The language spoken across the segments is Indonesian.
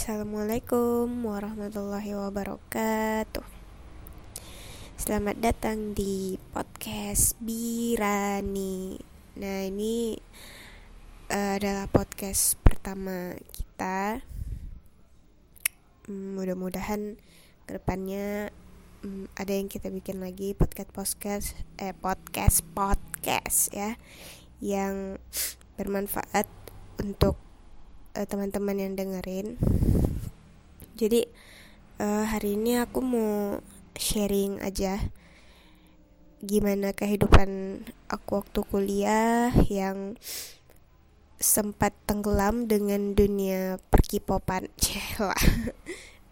Assalamualaikum warahmatullahi wabarakatuh. Selamat datang di podcast Birani. Nah ini uh, adalah podcast pertama kita. Hmm, Mudah-mudahan ke depannya hmm, ada yang kita bikin lagi podcast podcast eh podcast podcast ya yang bermanfaat untuk uh, teman-teman yang dengerin. Jadi uh, hari ini aku mau sharing aja gimana kehidupan aku waktu kuliah yang sempat tenggelam dengan dunia perkipopan. Cewek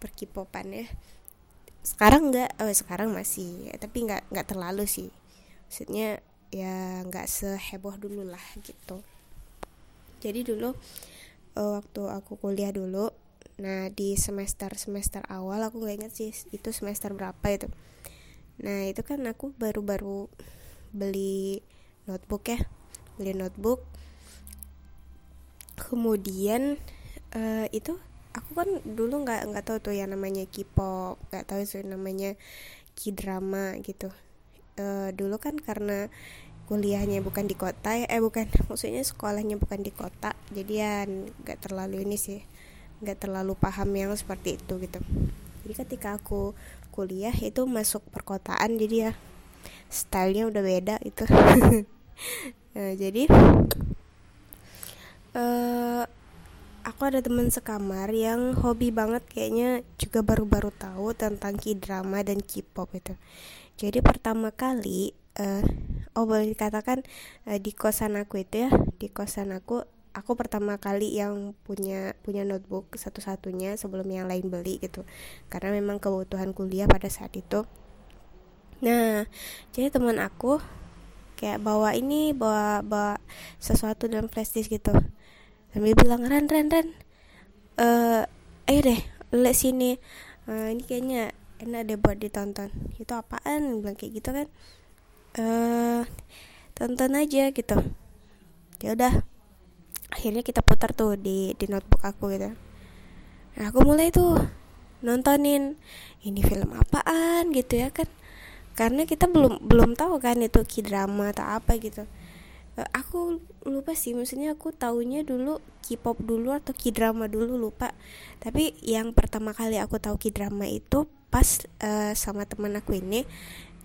perkipopan ya. Sekarang nggak oh sekarang masih tapi nggak nggak terlalu sih. Maksudnya ya nggak seheboh dulu lah gitu. Jadi dulu uh, waktu aku kuliah dulu. Nah di semester semester awal aku nggak inget sih itu semester berapa itu. Nah itu kan aku baru-baru beli notebook ya beli notebook. Kemudian uh, itu aku kan dulu nggak nggak tahu tuh yang namanya K-pop nggak tahu sih namanya K-drama gitu. Uh, dulu kan karena kuliahnya bukan di kota ya eh bukan maksudnya sekolahnya bukan di kota. Jadi ya nggak terlalu ini sih nggak terlalu paham yang seperti itu gitu. Jadi ketika aku kuliah itu masuk perkotaan jadi ya stylenya udah beda itu nah, jadi uh, aku ada teman sekamar yang hobi banget kayaknya juga baru-baru tahu tentang k-drama dan k-pop itu jadi pertama kali uh, oh boleh dikatakan uh, di kosan aku itu ya di kosan aku aku pertama kali yang punya punya notebook satu-satunya sebelum yang lain beli gitu. Karena memang kebutuhan kuliah pada saat itu. Nah jadi teman aku kayak bawa ini bawa bawa sesuatu dalam flash disk gitu. Sambil bilang ran ran ran uh, ayo deh lihat sini. Uh, ini kayaknya enak deh buat ditonton. Itu apaan? Bilang kayak gitu kan uh, tonton aja gitu. Ya udah. Akhirnya kita putar tuh di di notebook aku gitu. Nah aku mulai tuh nontonin ini film apaan? gitu ya kan. Karena kita belum belum tahu kan itu k drama atau apa gitu. Uh, aku lupa sih maksudnya aku taunya dulu K-pop dulu atau K-drama dulu lupa. Tapi yang pertama kali aku tahu K-drama itu pas uh, sama teman aku ini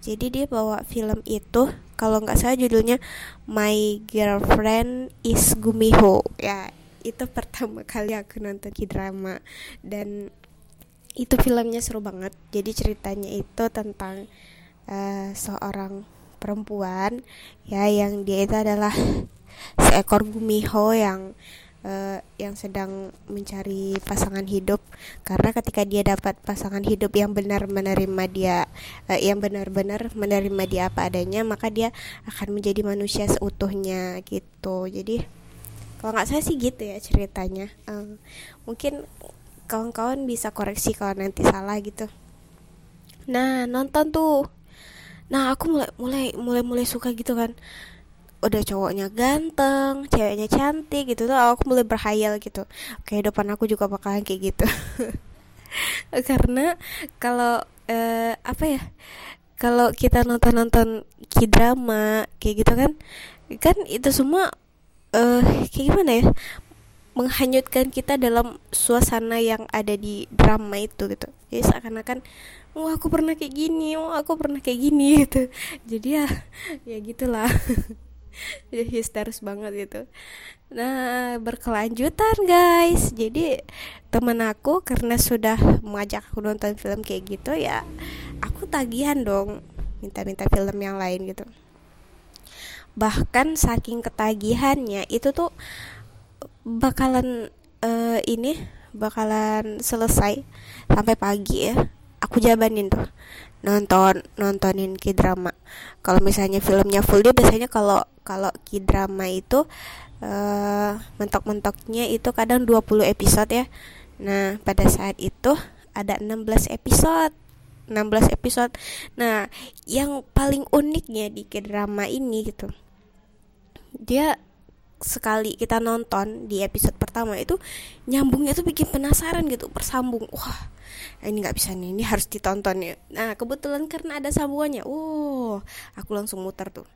jadi dia bawa film itu kalau nggak salah judulnya My Girlfriend is Gumiho. Ya itu pertama kali aku nonton drama. Dan itu filmnya seru banget. Jadi ceritanya itu tentang uh, seorang perempuan ya yang dia itu adalah seekor gumiho yang uh, yang sedang mencari pasangan hidup. Karena ketika dia dapat pasangan hidup yang benar menerima dia uh, yang benar-benar menerima dia apa adanya maka dia akan menjadi manusia seutuhnya gitu. Jadi kalau nggak saya sih gitu ya ceritanya. Uh, mungkin kawan-kawan bisa koreksi kalau nanti salah gitu. Nah nonton tuh. Nah aku mulai mulai mulai mulai suka gitu kan udah cowoknya ganteng ceweknya cantik gitu tuh aku mulai berhayal gitu. Kehidupan aku juga bakalan kayak gitu. Karena kalau uh, apa ya kalau kita nonton nonton k drama kayak gitu kan kan itu semua uh, kayak gimana ya menghanyutkan kita dalam suasana yang ada di drama itu gitu. Jadi seakan-akan wah aku pernah kayak gini wah aku pernah kayak gini gitu. Jadi ya ya gitulah histeris banget gitu. Nah berkelanjutan guys. Jadi temen aku karena sudah mengajak aku nonton film kayak gitu ya aku tagihan dong minta-minta film yang lain gitu. Bahkan saking ketagihannya itu tuh bakalan uh, ini bakalan selesai sampai pagi ya. Aku jabanin tuh nonton nontonin k drama kalau misalnya filmnya full dia biasanya kalau kalau k drama itu uh, mentok-mentoknya itu kadang 20 episode ya. Nah pada saat itu ada 16 episode 16 episode. Nah yang paling uniknya di k drama ini gitu dia sekali kita nonton di episode pertama itu nyambungnya tuh bikin penasaran gitu bersambung. Wah ini nggak bisa nih ini harus ditonton ya. Nah kebetulan karena ada sambungannya. Wow aku langsung muter tuh.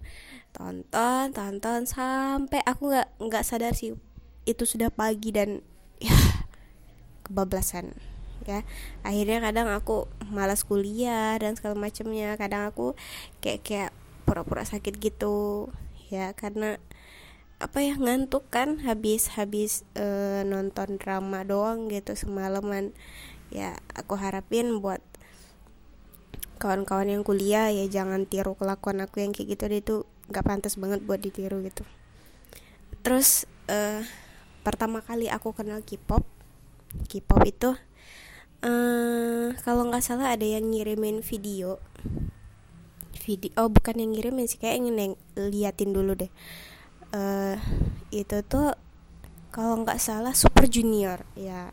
Tonton tonton sampai aku nggak nggak sadar sih itu sudah pagi dan ya kebablasan ya. Akhirnya kadang aku malas kuliah dan segala macamnya. Kadang aku kayak kayak pura-pura sakit gitu ya. Karena apa ya ngantuk kan habis habis uh, nonton drama doang gitu semalaman. Ya aku harapin buat kawan-kawan yang kuliah ya jangan tiru kelakuan aku yang kayak gitu deh itu nggak pantas banget buat ditiru gitu. Terus uh, pertama kali aku kenal K-pop K-pop itu uh, kalau nggak salah ada yang ngirimin video. Video oh bukan yang ngirimin sih kayak ingin yang liatin dulu deh uh, itu tuh kalau nggak salah Super Junior ya.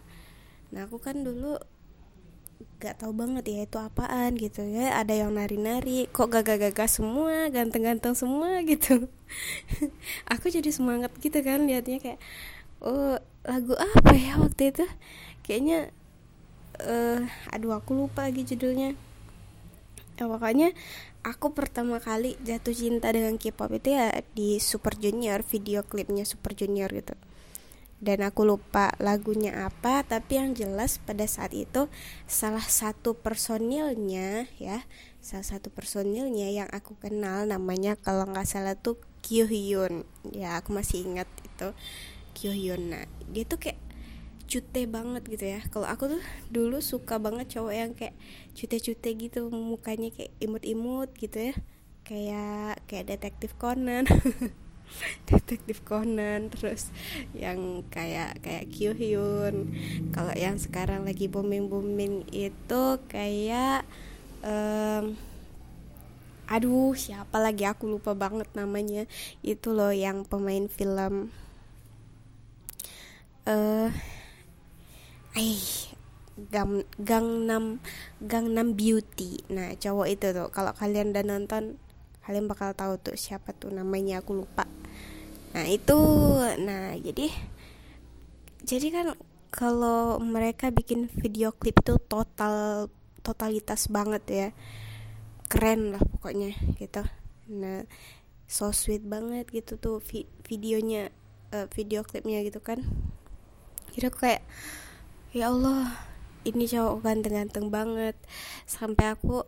Nah aku kan dulu gak tahu banget ya itu apaan gitu ya. Ada yang nari-nari kok gagah-gagah semua ganteng-ganteng semua gitu. Aku jadi semangat gitu kan liatnya kayak oh lagu apa ya waktu itu? Kayaknya uh, aduh aku lupa lagi judulnya. Ya, makanya aku pertama kali jatuh cinta dengan K-pop itu ya di Super Junior video klipnya Super Junior gitu. Dan aku lupa lagunya apa tapi yang jelas pada saat itu salah satu personilnya ya salah satu personilnya yang aku kenal namanya kalau nggak salah tuh Kyo Hyun. Ya aku masih ingat itu Kyo Hyun. Nah dia tuh kayak cute banget gitu ya. Kalau aku tuh dulu suka banget cowok yang kayak cute-cute gitu mukanya kayak imut-imut gitu ya. Kayak kayak detektif Conan. Detektif Conan terus yang kayak kayak Kyo Hyun kalau yang sekarang lagi booming booming itu kayak um, aduh siapa lagi? Aku lupa banget namanya. Itu loh yang pemain film eh uh, eh Gang Gangnam Gangnam Beauty. Nah, cowok itu tuh kalau kalian udah nonton kalian bakal tahu tuh siapa tuh namanya aku lupa. Nah, itu nah jadi jadi kan kalau mereka bikin video klip itu total totalitas banget ya. Keren lah pokoknya gitu. Nah, so sweet banget gitu tuh vi videonya uh, video klipnya gitu kan. Jadi aku kayak ya Allah ini cowok ganteng-ganteng banget. Sampai aku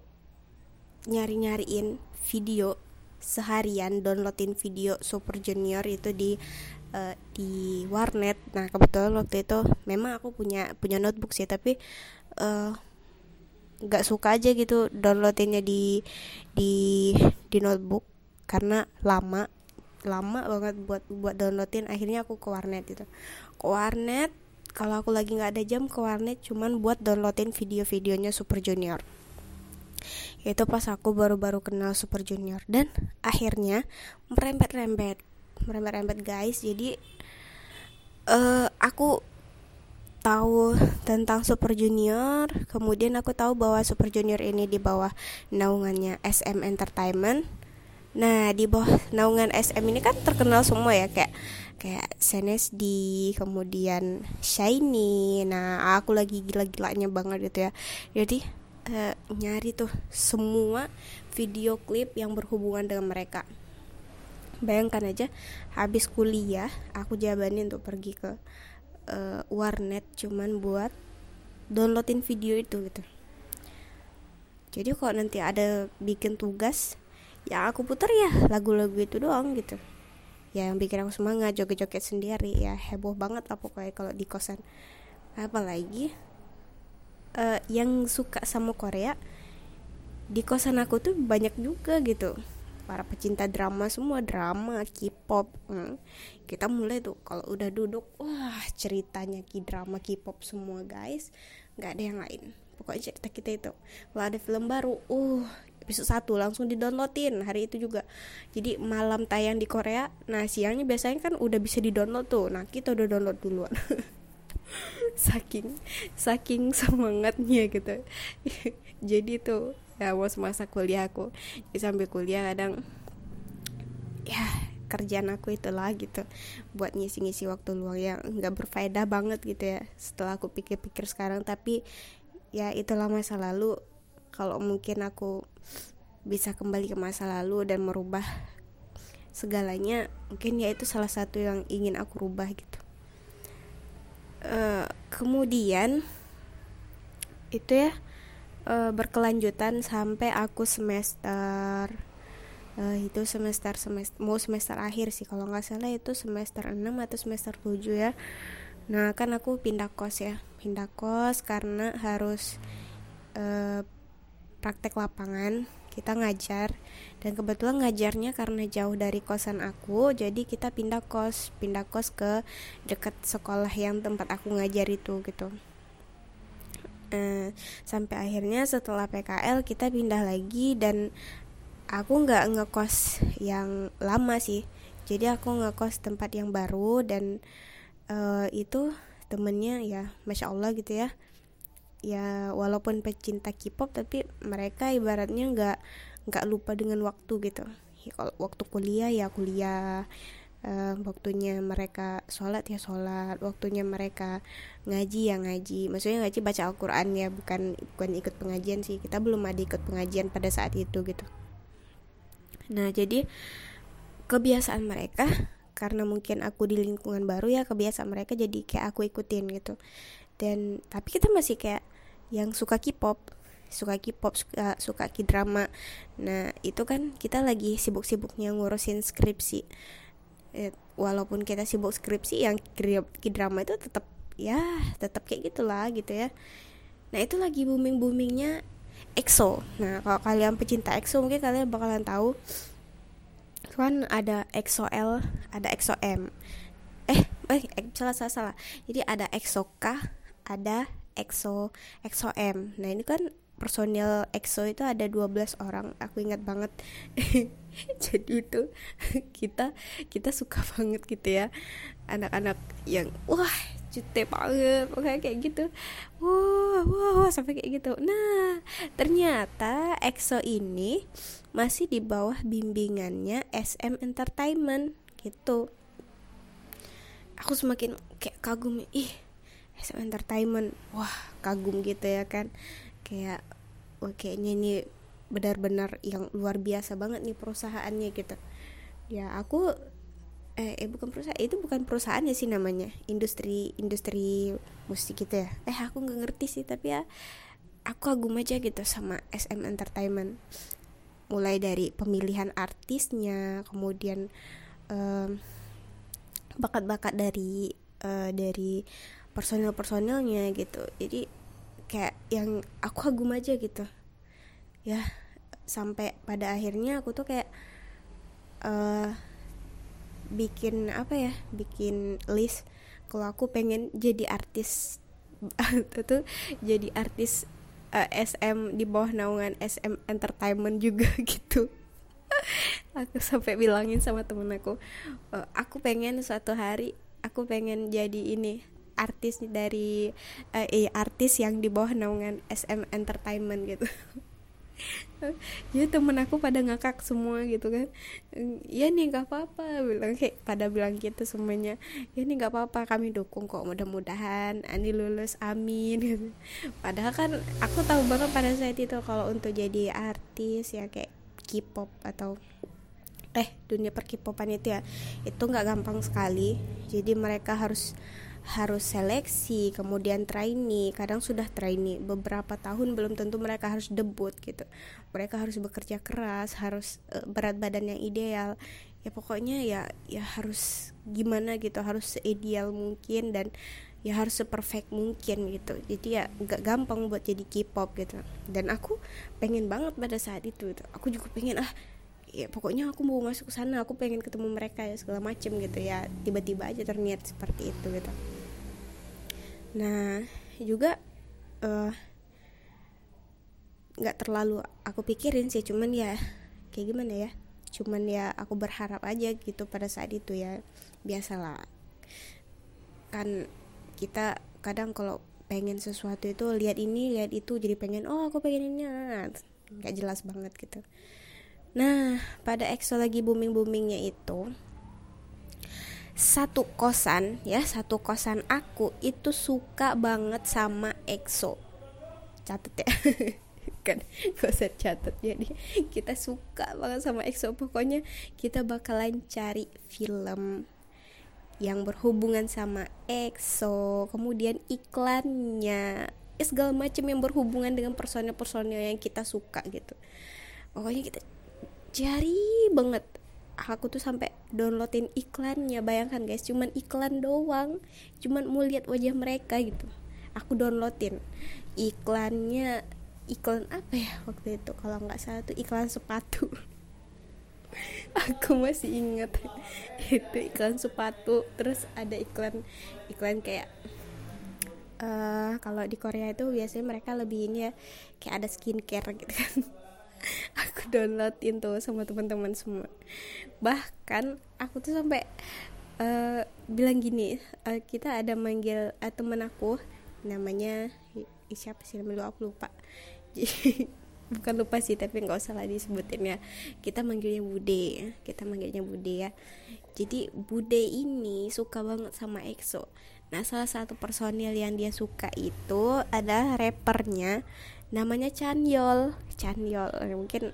nyari-nyariin video seharian downloadin video Super Junior itu di uh, di warnet. Nah kebetulan waktu itu memang aku punya punya notebook sih tapi uh, nggak suka aja gitu downloadinnya di di di notebook karena lama lama banget buat buat downloadin. Akhirnya aku ke warnet gitu ke warnet kalau aku lagi nggak ada jam ke warnet cuman buat downloadin video-videonya Super Junior. Itu pas aku baru-baru kenal Super Junior. Dan akhirnya merembet-rembet merembet-rembet guys. Jadi uh, aku tahu tentang Super Junior. Kemudian aku tahu bahwa Super Junior ini di bawah naungannya SM Entertainment. Nah di bawah naungan SM ini kan terkenal semua ya kayak kayak SNSD kemudian Shiny. Nah aku lagi gila-gilanya banget gitu ya. Jadi uh, nyari tuh semua video klip yang berhubungan dengan mereka. Bayangkan aja habis kuliah aku jabanin untuk pergi ke uh, warnet cuman buat downloadin video itu gitu. Jadi kalau nanti ada bikin tugas ya aku putar ya lagu-lagu itu doang gitu ya yang bikin aku semangat joget-joget sendiri. Ya heboh banget lah pokoknya kalau di kosan. Apalagi uh, yang suka sama Korea di kosan aku tuh banyak juga gitu. Para pecinta drama semua drama K-pop hmm. kita mulai tuh kalau udah duduk wah ceritanya K drama K-pop semua guys. Nggak ada yang lain. Pokoknya cerita kita itu. Kalau ada film baru uh episode 1 langsung didownloadin hari itu juga. Jadi malam tayang di Korea nah siangnya biasanya kan udah bisa didownload tuh. Nah kita udah download duluan. Saking saking semangatnya gitu. Jadi tuh ya was masa kuliah aku. Jadi sambil kuliah kadang ya kerjaan aku itulah gitu. Buat ngisi-ngisi waktu luang yang nggak berfaedah banget gitu ya setelah aku pikir-pikir sekarang. Tapi ya itulah masa lalu. Kalau mungkin aku bisa kembali ke masa lalu dan merubah segalanya mungkin ya itu salah satu yang ingin aku rubah gitu. Uh, kemudian itu ya uh, berkelanjutan sampai aku semester uh, itu semester semester mau semester akhir sih kalau nggak salah itu semester 6 atau semester 7 ya. Nah kan aku pindah kos ya pindah kos karena harus uh, praktek lapangan kita ngajar. Dan kebetulan ngajarnya karena jauh dari kosan aku jadi kita pindah kos pindah kos ke dekat sekolah yang tempat aku ngajar itu gitu. Uh, sampai akhirnya setelah PKL kita pindah lagi dan aku nggak ngekos yang lama sih. Jadi aku ngekos tempat yang baru dan uh, itu temennya ya masya allah gitu ya ya walaupun pecinta K-pop tapi mereka ibaratnya nggak nggak lupa dengan waktu gitu. Ya, waktu kuliah ya kuliah uh, waktunya mereka sholat ya sholat waktunya mereka ngaji ya ngaji. Maksudnya ngaji baca Al-Quran ya bukan bukan ikut pengajian sih. Kita belum ada ikut pengajian pada saat itu gitu. Nah, jadi kebiasaan mereka karena mungkin aku di lingkungan baru ya kebiasaan mereka jadi kayak aku ikutin gitu. Dan tapi kita masih kayak yang suka K-pop, suka K-pop, suka suka K-drama. Nah, itu kan kita lagi sibuk-sibuknya ngurusin skripsi. Eh, walaupun kita sibuk skripsi yang K-drama itu tetap ya tetap kayak gitulah gitu ya. Nah, itu lagi booming-boomingnya EXO. Nah, kalau kalian pecinta EXO mungkin kalian bakalan tahu kan ada EXO L, ada EXO M. Eh, eh salah salah salah. Jadi ada EXO K, ada EXO EXO M. Nah, ini kan personil EXO itu ada 12 orang. Aku ingat banget. Jadi itu kita kita suka banget gitu ya. Anak-anak yang wah cute banget pokoknya kayak gitu wow wow sampai kayak gitu nah ternyata EXO ini masih di bawah bimbingannya SM Entertainment gitu aku semakin kayak kagum ih SM Entertainment. Wah kagum gitu ya kan. Kayak wah kayaknya ini benar-benar yang luar biasa banget nih perusahaannya gitu. Ya aku eh, eh bukan perusahaan itu bukan perusahaan ya sih namanya. Industri industri musik gitu ya. Eh aku nggak ngerti sih tapi ya aku kagum aja gitu sama SM Entertainment. Mulai dari pemilihan artisnya kemudian um, bakat-bakat dari uh, dari personil-personilnya gitu. Jadi kayak yang aku kagum aja gitu. Ya sampai pada akhirnya aku tuh kayak uh, bikin apa ya bikin list kalau aku pengen jadi artis. Itu jadi artis uh, eh, SM di bawah naungan SM Entertainment juga gitu. Aku sampai bilangin sama temen aku uh, aku pengen suatu hari aku pengen jadi ini artis dari uh, eh artis yang di bawah naungan SM Entertainment gitu. Ya temen aku pada ngakak semua gitu kan. Ya nih nggak apa-apa bilang kayak pada bilang gitu semuanya. Ya nih nggak apa-apa kami dukung kok mudah-mudahan Ani lulus amin gitu. padahal kan aku tahu banget pada saat itu kalau untuk jadi artis ya kayak K-pop atau eh dunia per itu ya itu nggak gampang sekali. Jadi mereka harus harus seleksi, kemudian trainee, kadang sudah trainee beberapa tahun belum tentu mereka harus debut gitu. Mereka harus bekerja keras, harus uh, berat badan yang ideal. Ya pokoknya ya ya harus gimana gitu, harus seideal mungkin dan ya harus seperfect mungkin gitu. Jadi ya nggak gampang buat jadi K-pop gitu. Dan aku pengen banget pada saat itu gitu. Aku juga pengen ah ya pokoknya aku mau masuk sana aku pengen ketemu mereka ya segala macem gitu ya tiba-tiba aja terniat seperti itu gitu nah juga uh, nggak terlalu aku pikirin sih cuman ya kayak gimana ya cuman ya aku berharap aja gitu pada saat itu ya biasalah. Kan kita kadang kalau pengen sesuatu itu lihat ini lihat itu jadi pengen oh aku pengen ini. Nggak jelas banget gitu. Nah pada EXO lagi booming boomingnya itu satu kosan ya satu kosan aku itu suka banget sama EXO. Catet ya. Kan gak usah catat jadi. Kita suka banget sama EXO. Pokoknya kita bakalan cari film yang berhubungan sama EXO kemudian iklannya ya segala macam yang berhubungan dengan personel-personel yang kita suka gitu. Pokoknya kita cari banget aku tuh sampai downloadin iklannya bayangkan guys cuman iklan doang cuman mau lihat wajah mereka gitu. Aku downloadin iklannya iklan apa ya waktu itu kalau nggak salah tuh iklan sepatu. Aku masih ingat itu iklan sepatu terus ada iklan iklan kayak uh, kalau di Korea itu biasanya mereka lebih ini ya kayak ada skincare gitu kan downloadin tuh sama teman-teman semua. Bahkan aku tuh sampai uh, bilang gini uh, kita ada manggil uh, teman aku namanya siapa sih namanya? Aku lupa. Bukan lupa sih tapi nggak usah lah disebutin ya. Kita manggilnya Bude kita manggilnya Bude ya. Jadi Bude ini suka banget sama EXO. Nah salah satu personil yang dia suka itu ada rappernya namanya Chanyol Chanyol mungkin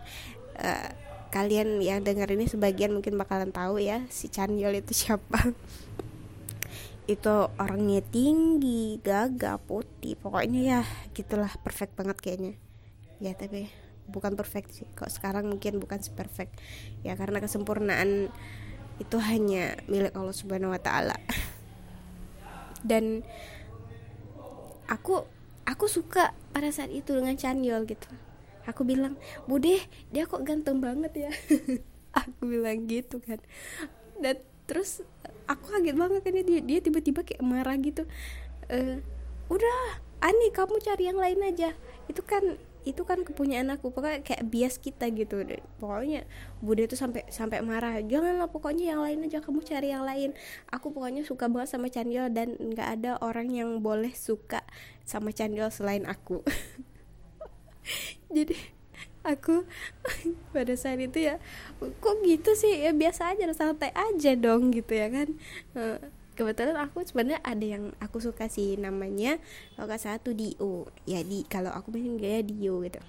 uh, kalian yang dengar ini sebagian mungkin bakalan tahu ya si Chanyol itu siapa. Itu orangnya tinggi, gagah, putih, pokoknya ya gitulah. Perfect banget kayaknya. Ya tapi bukan perfect sih. Kok sekarang mungkin bukan perfect. Ya karena kesempurnaan itu hanya milik Allah Subhanahu wa taala. Dan aku aku suka pada saat itu dengan Chanyol gitu. Aku bilang bude dia kok ganteng banget ya? Aku bilang gitu kan. Dan terus aku kaget banget kan dia dia tiba-tiba kayak marah gitu. E, udah Ani kamu cari yang lain aja. Itu kan itu kan kepunyaan aku pokoknya kayak bias kita gitu. Pokoknya bude itu sampai sampai marah janganlah pokoknya yang lain aja kamu cari yang lain. Aku pokoknya suka banget sama Chandil dan nggak ada orang yang boleh suka sama Chandil selain aku. Jadi aku pada saat itu ya kok gitu sih? Ya biasa aja santai aja dong gitu ya kan kebetulan aku sebenarnya ada yang aku suka sih namanya kalau nggak salah tuh Dio. Ya di kalau aku main gaya Dio gitu.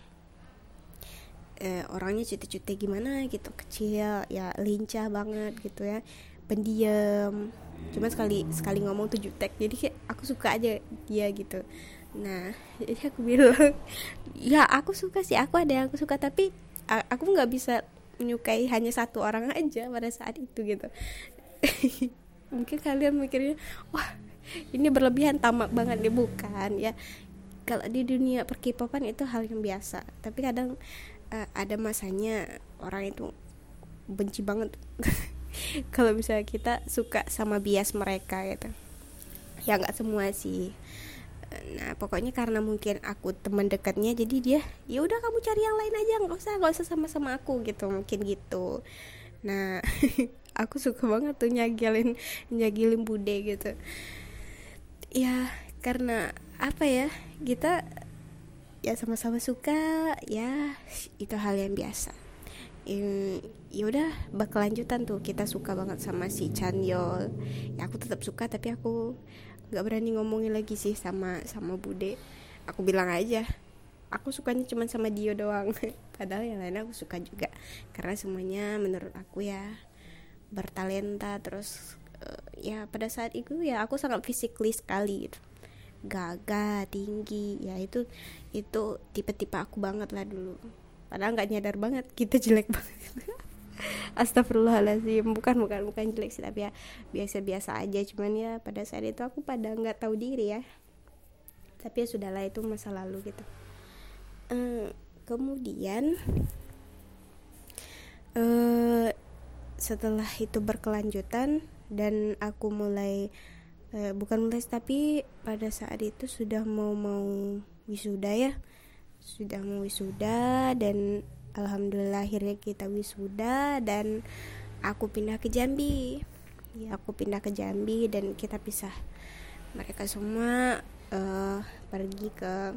Eh, orangnya cuti-cuti gimana gitu kecil ya lincah banget gitu ya pendiam. Cuma sekali sekali ngomong tuh jutek jadi kayak aku suka aja dia gitu. Nah jadi aku bilang ya aku suka sih aku ada yang aku suka tapi aku nggak bisa menyukai hanya satu orang aja pada saat itu gitu mungkin kalian mikirnya wah ini berlebihan tamak banget nih. Bukan ya. Kalau di dunia perkipopan itu hal yang biasa. Tapi kadang uh, ada masanya orang itu benci banget. Kalau misalnya kita suka sama bias mereka gitu. Ya nggak semua sih. Nah pokoknya karena mungkin aku teman dekatnya jadi dia ya udah kamu cari yang lain aja. Nggak usah nggak usah sama-sama aku gitu. Mungkin gitu. Nah aku suka banget tuh nyagilin nyagilin bude gitu. Ya karena apa ya kita ya sama-sama suka ya itu hal yang biasa. Ya udah bak lanjutan tuh kita suka banget sama si Chanyol ya aku tetap suka tapi aku nggak berani ngomongin lagi sih sama sama bude. Aku bilang aja aku sukanya cuma sama Dio doang. Padahal yang lain aku suka juga karena semuanya menurut aku ya bertalenta terus uh, ya pada saat itu ya aku sangat physically sekali gitu. Gagah tinggi ya itu itu tipe-tipe aku banget lah dulu. Padahal nggak nyadar banget kita jelek banget. Astagfirullahaladzim. Bukan bukan bukan jelek sih tapi ya biasa-biasa aja. Cuman ya pada saat itu aku pada nggak tahu diri ya. Tapi ya sudahlah itu masa lalu gitu. Uh, kemudian uh, setelah itu berkelanjutan dan aku mulai uh, bukan mulai tapi pada saat itu sudah mau mau wisuda ya. Sudah mau wisuda dan alhamdulillah akhirnya kita wisuda dan aku pindah ke Jambi. Ya aku pindah ke Jambi dan kita pisah. Mereka semua uh, pergi ke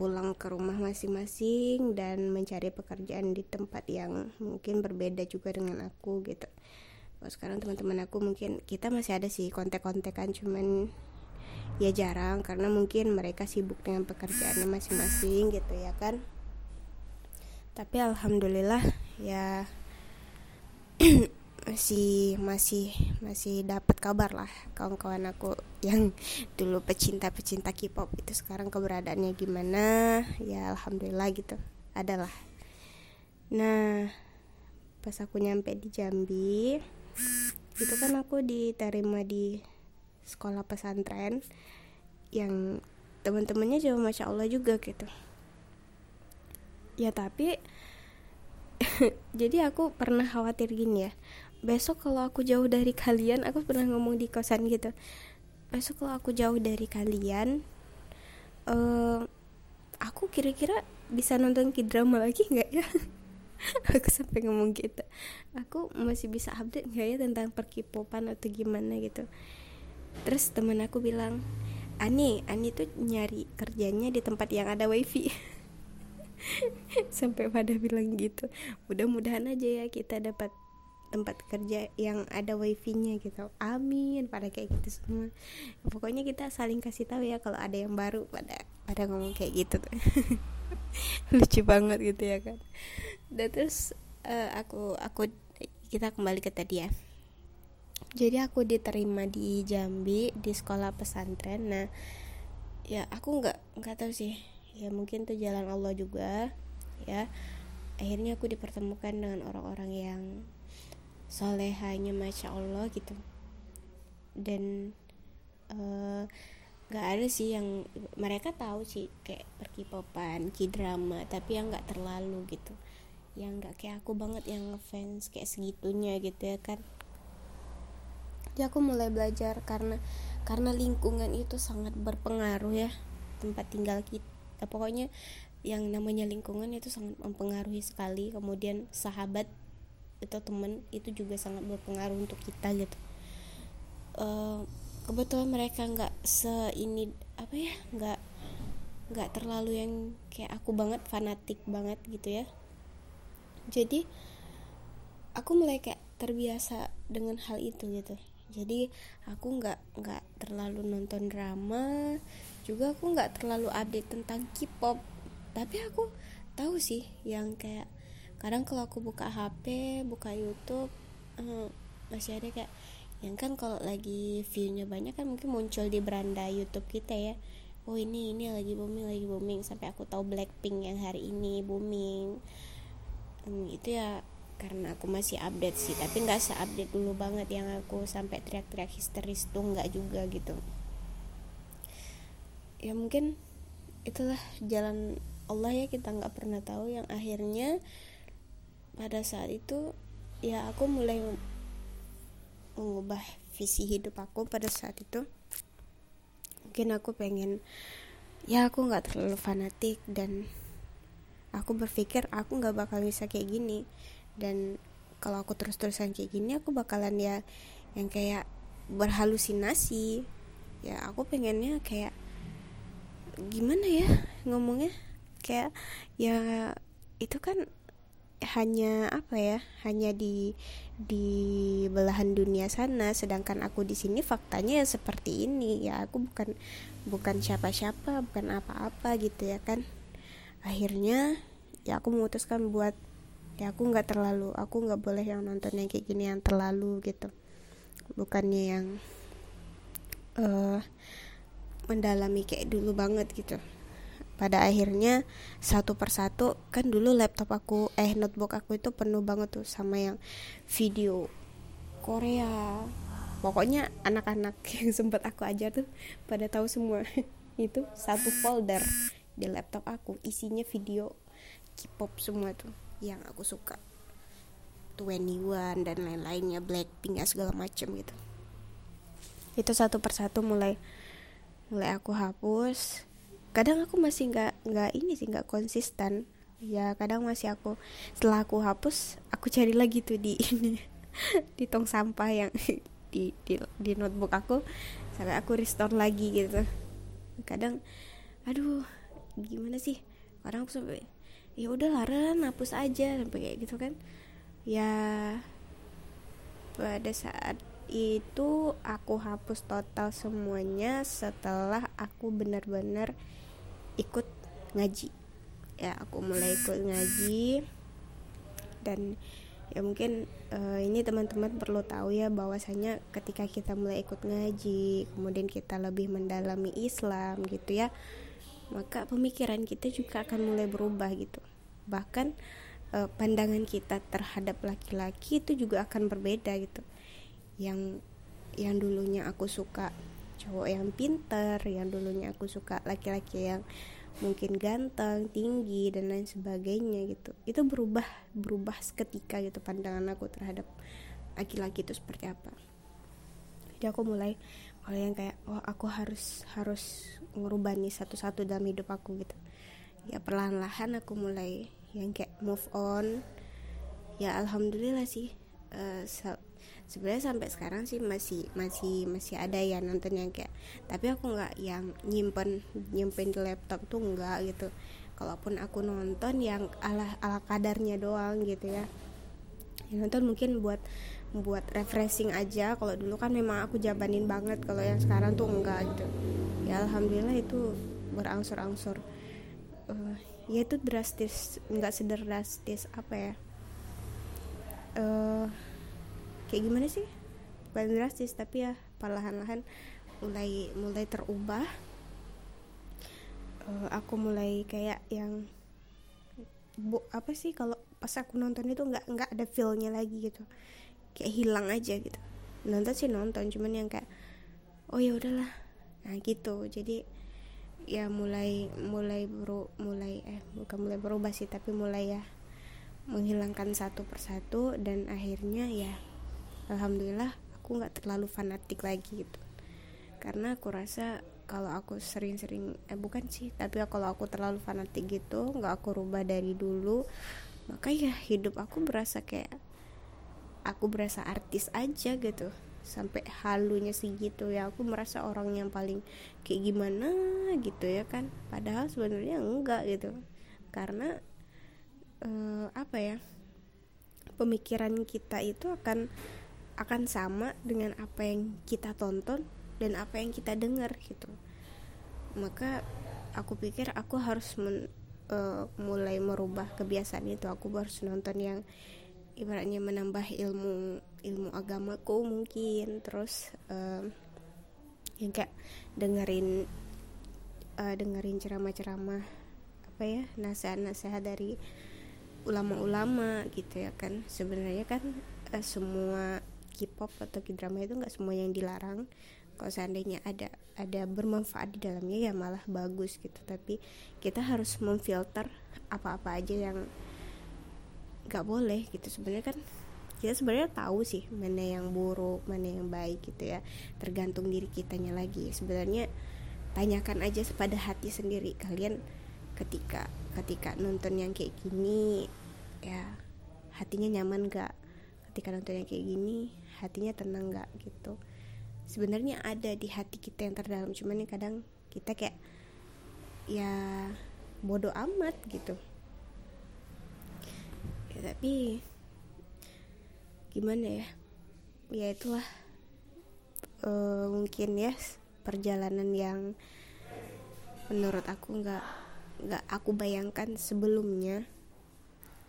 pulang ke rumah masing-masing dan mencari pekerjaan di tempat yang mungkin berbeda juga dengan aku gitu. Kalau sekarang teman-teman aku mungkin kita masih ada sih kontek-kontekan cuman ya jarang karena mungkin mereka sibuk dengan pekerjaannya masing-masing gitu ya kan. Tapi alhamdulillah ya masih masih masih dapat kabar lah kawan-kawan aku yang dulu pecinta-pecinta K-pop itu sekarang keberadaannya gimana. Ya alhamdulillah gitu. Adalah nah pas aku nyampe di Jambi itu kan aku diterima di sekolah pesantren yang teman-temannya juga masya Allah juga gitu. Ya tapi jadi aku pernah khawatir gini ya besok kalau aku jauh dari kalian aku pernah ngomong di kosan gitu. Besok kalau aku jauh dari kalian uh, aku kira-kira bisa nonton k-drama lagi nggak ya? Aku sampai ngomong gitu. Aku masih bisa update nggak ya tentang perkipopan atau gimana gitu? Terus temen aku bilang Ani Ani tuh nyari kerjanya di tempat yang ada wifi. Sampai pada bilang gitu. Mudah-mudahan aja ya kita dapat tempat kerja yang ada wifi-nya gitu. Amin pada kayak gitu semua. Pokoknya kita saling kasih tahu ya kalau ada yang baru pada pada ngomong kayak gitu. Lucu banget gitu ya kan. Dan terus uh, aku aku kita kembali ke tadi ya. Jadi aku diterima di Jambi di sekolah pesantren. Nah ya aku nggak nggak tahu sih. Ya mungkin tuh jalan Allah juga ya. Akhirnya aku dipertemukan dengan orang-orang yang solehanya masya Allah gitu. Dan uh, nggak ada sih yang mereka tahu sih kayak perkipopan kidrama tapi yang nggak terlalu gitu. Yang nggak kayak aku banget yang ngefans kayak segitunya gitu ya kan. Jadi aku mulai belajar karena karena lingkungan itu sangat berpengaruh ya tempat tinggal kita pokoknya yang namanya lingkungan itu sangat mempengaruhi sekali. Kemudian sahabat atau teman itu juga sangat berpengaruh untuk kita gitu. Uh, kebetulan mereka nggak se ini apa ya nggak nggak terlalu yang kayak aku banget fanatik banget gitu ya. Jadi aku mulai kayak terbiasa dengan hal itu gitu. Jadi aku nggak nggak terlalu nonton drama juga aku nggak terlalu update tentang K-pop. Tapi aku tahu sih yang kayak kadang kalau aku buka HP buka YouTube uh, masih ada kayak yang kan kalau lagi viewnya banyak kan mungkin muncul di beranda YouTube kita ya. Oh ini ini lagi booming lagi booming sampai aku tahu Blackpink yang hari ini booming. Hmm, itu ya karena aku masih update sih tapi nggak seupdate dulu banget yang aku sampai teriak-teriak histeris tuh nggak juga gitu. Ya mungkin itulah jalan Allah ya kita nggak pernah tahu yang akhirnya pada saat itu ya aku mulai mengubah visi hidup aku pada saat itu. Mungkin aku pengen ya aku nggak terlalu fanatik dan aku berpikir aku nggak bakal bisa kayak gini. Dan kalau aku terus-terusan kayak gini aku bakalan ya yang kayak berhalusinasi. Ya aku pengennya kayak gimana ya ngomongnya? Kayak ya itu kan hanya apa ya hanya di di belahan dunia sana sedangkan aku di sini faktanya ya seperti ini ya aku bukan bukan siapa-siapa bukan apa-apa gitu ya kan. Akhirnya ya aku memutuskan buat ya aku nggak terlalu aku nggak boleh yang nonton yang kayak gini yang terlalu gitu. Bukannya yang uh, mendalami kayak dulu banget gitu pada akhirnya satu persatu kan dulu laptop aku eh notebook aku itu penuh banget tuh sama yang video Korea. Pokoknya anak-anak yang sempat aku ajar tuh pada tahu semua. Itu satu folder di laptop aku isinya video K-pop semua tuh yang aku suka. 21 dan lain-lainnya Blackpink ya segala macam gitu. Itu satu persatu mulai mulai aku hapus kadang aku masih nggak nggak ini sih nggak konsisten. Ya kadang masih aku setelah aku hapus aku cari lagi tuh di ini di tong sampah yang di di, di notebook aku sampai aku restore lagi gitu. Kadang aduh gimana sih? Kadang aku sampai ya udah Ren hapus aja sampai kayak gitu kan. Ya pada saat itu aku hapus total semuanya setelah aku benar-benar ikut ngaji. Ya aku mulai ikut ngaji. Dan ya mungkin uh, ini teman-teman perlu tahu ya bahwasanya ketika kita mulai ikut ngaji kemudian kita lebih mendalami Islam gitu ya maka pemikiran kita juga akan mulai berubah gitu. Bahkan uh, pandangan kita terhadap laki-laki itu juga akan berbeda gitu. Yang yang dulunya aku suka cowok yang pinter yang dulunya aku suka laki-laki yang mungkin ganteng tinggi dan lain sebagainya gitu. Itu berubah berubah seketika gitu pandangan aku terhadap laki-laki itu seperti apa. Jadi aku mulai kalau yang kayak oh aku harus harus merubah nih satu-satu dalam hidup aku gitu. Ya perlahan-lahan aku mulai yang kayak move on. Ya alhamdulillah sih uh, sebenarnya sampai sekarang sih masih masih masih ada ya nonton yang kayak tapi aku nggak yang nyimpen nyimpen di laptop tuh nggak gitu. Kalaupun aku nonton yang ala ala kadarnya doang gitu ya. Yang nonton mungkin buat buat refreshing aja. Kalau dulu kan memang aku jabanin banget kalau yang sekarang tuh enggak gitu. Ya alhamdulillah itu berangsur-angsur. Uh, ya itu drastis nggak sederastis apa ya. Uh, kayak gimana sih? Bukan drastis tapi ya perlahan-lahan mulai mulai terubah. Uh, aku mulai kayak yang bu apa sih kalau pas aku nonton itu nggak nggak ada feelnya lagi gitu. Kayak hilang aja gitu. Nonton sih nonton cuman yang kayak oh ya udahlah. Nah gitu. Jadi ya mulai mulai beru mulai eh bukan mulai berubah sih tapi mulai ya menghilangkan satu persatu dan akhirnya ya alhamdulillah aku nggak terlalu fanatik lagi gitu. Karena aku rasa kalau aku sering-sering eh bukan sih tapi kalau aku terlalu fanatik gitu nggak aku rubah dari dulu maka ya hidup aku berasa kayak aku berasa artis aja gitu. Sampai halunya sih gitu ya aku merasa orang yang paling kayak gimana gitu ya kan. Padahal sebenarnya enggak gitu. Karena uh, apa ya pemikiran kita itu akan akan sama dengan apa yang kita tonton dan apa yang kita dengar gitu. Maka aku pikir aku harus men, uh, mulai merubah kebiasaan itu. Aku harus nonton yang ibaratnya menambah ilmu ilmu agamaku mungkin. Terus uh, yang kayak dengerin uh, dengerin ceramah-ceramah apa ya nasihat-nasihat dari ulama-ulama gitu ya kan. Sebenarnya kan uh, semua K-pop atau K-drama itu nggak semua yang dilarang. Kalau seandainya ada ada bermanfaat di dalamnya ya malah bagus gitu. Tapi kita harus memfilter apa-apa aja yang nggak boleh gitu. Sebenarnya kan kita sebenarnya tahu sih mana yang buruk mana yang baik gitu ya. Tergantung diri kitanya lagi. Sebenarnya tanyakan aja pada hati sendiri. Kalian ketika ketika nonton yang kayak gini ya hatinya nyaman gak ketika nonton yang kayak gini hatinya tenang nggak gitu. Sebenarnya ada di hati kita yang terdalam cuman yang kadang kita kayak ya bodoh amat gitu. Ya tapi gimana ya? Ya itulah uh, mungkin ya perjalanan yang menurut aku nggak nggak aku bayangkan sebelumnya.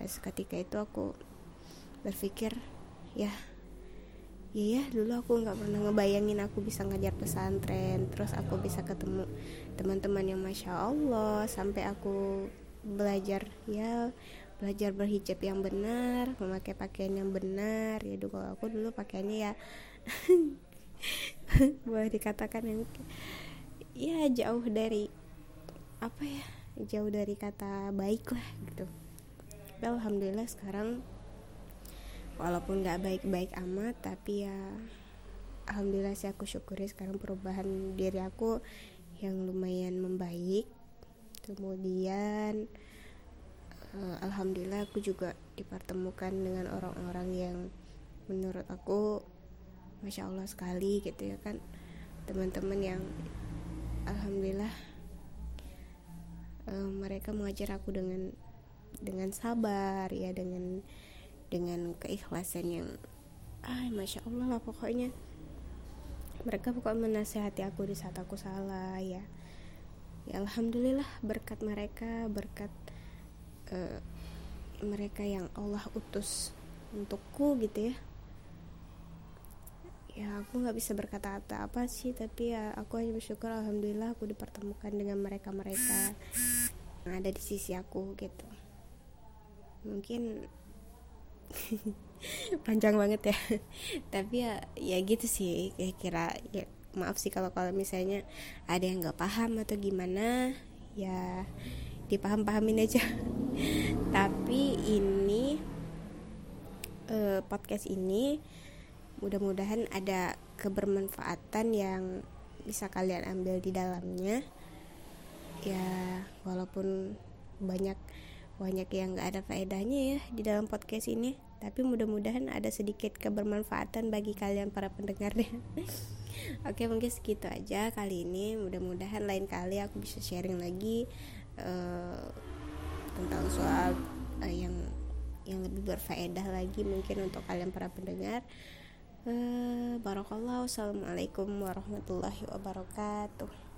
Ketika itu aku berpikir ya ya ya dulu aku nggak pernah ngebayangin aku bisa ngajar pesantren terus aku bisa ketemu teman-teman yang masya allah sampai aku belajar ya belajar berhijab yang benar memakai pakaian yang benar. Ya dulu aku dulu pakaiannya ya boleh dikatakan yang ya jauh dari apa ya jauh dari kata baik lah gitu. Alhamdulillah sekarang walaupun nggak baik-baik amat tapi ya alhamdulillah sih aku syukuri sekarang perubahan diri aku yang lumayan membaik. Kemudian uh, alhamdulillah aku juga dipertemukan dengan orang-orang yang menurut aku masya allah sekali gitu ya kan. Teman-teman yang alhamdulillah uh, mereka mengajar aku dengan dengan sabar ya dengan dengan keikhlasan yang ah masya allah lah pokoknya. Mereka pokoknya menasehati aku di saat aku salah ya. Ya alhamdulillah berkat mereka berkat uh, mereka yang Allah utus untukku gitu ya. Ya aku nggak bisa berkata apa sih tapi ya aku hanya bersyukur alhamdulillah aku dipertemukan dengan mereka mereka yang ada di sisi aku gitu. Mungkin panjang banget ya. Tapi ya ya gitu sih. Kayak kira ya maaf sih kalau kalau misalnya ada yang nggak paham atau gimana ya dipaham-pahamin aja. Tapi ini uh, podcast ini mudah-mudahan ada kebermanfaatan yang bisa kalian ambil di dalamnya. Ya walaupun banyak banyak yang gak ada faedahnya ya di dalam podcast ini. Tapi mudah-mudahan ada sedikit kebermanfaatan bagi kalian para pendengarnya oke mungkin segitu aja kali ini. Mudah-mudahan lain kali aku bisa sharing lagi uh, tentang soal uh, yang yang lebih berfaedah lagi mungkin untuk kalian para pendengar. Uh, barakallahu assalamualaikum warahmatullahi wabarakatuh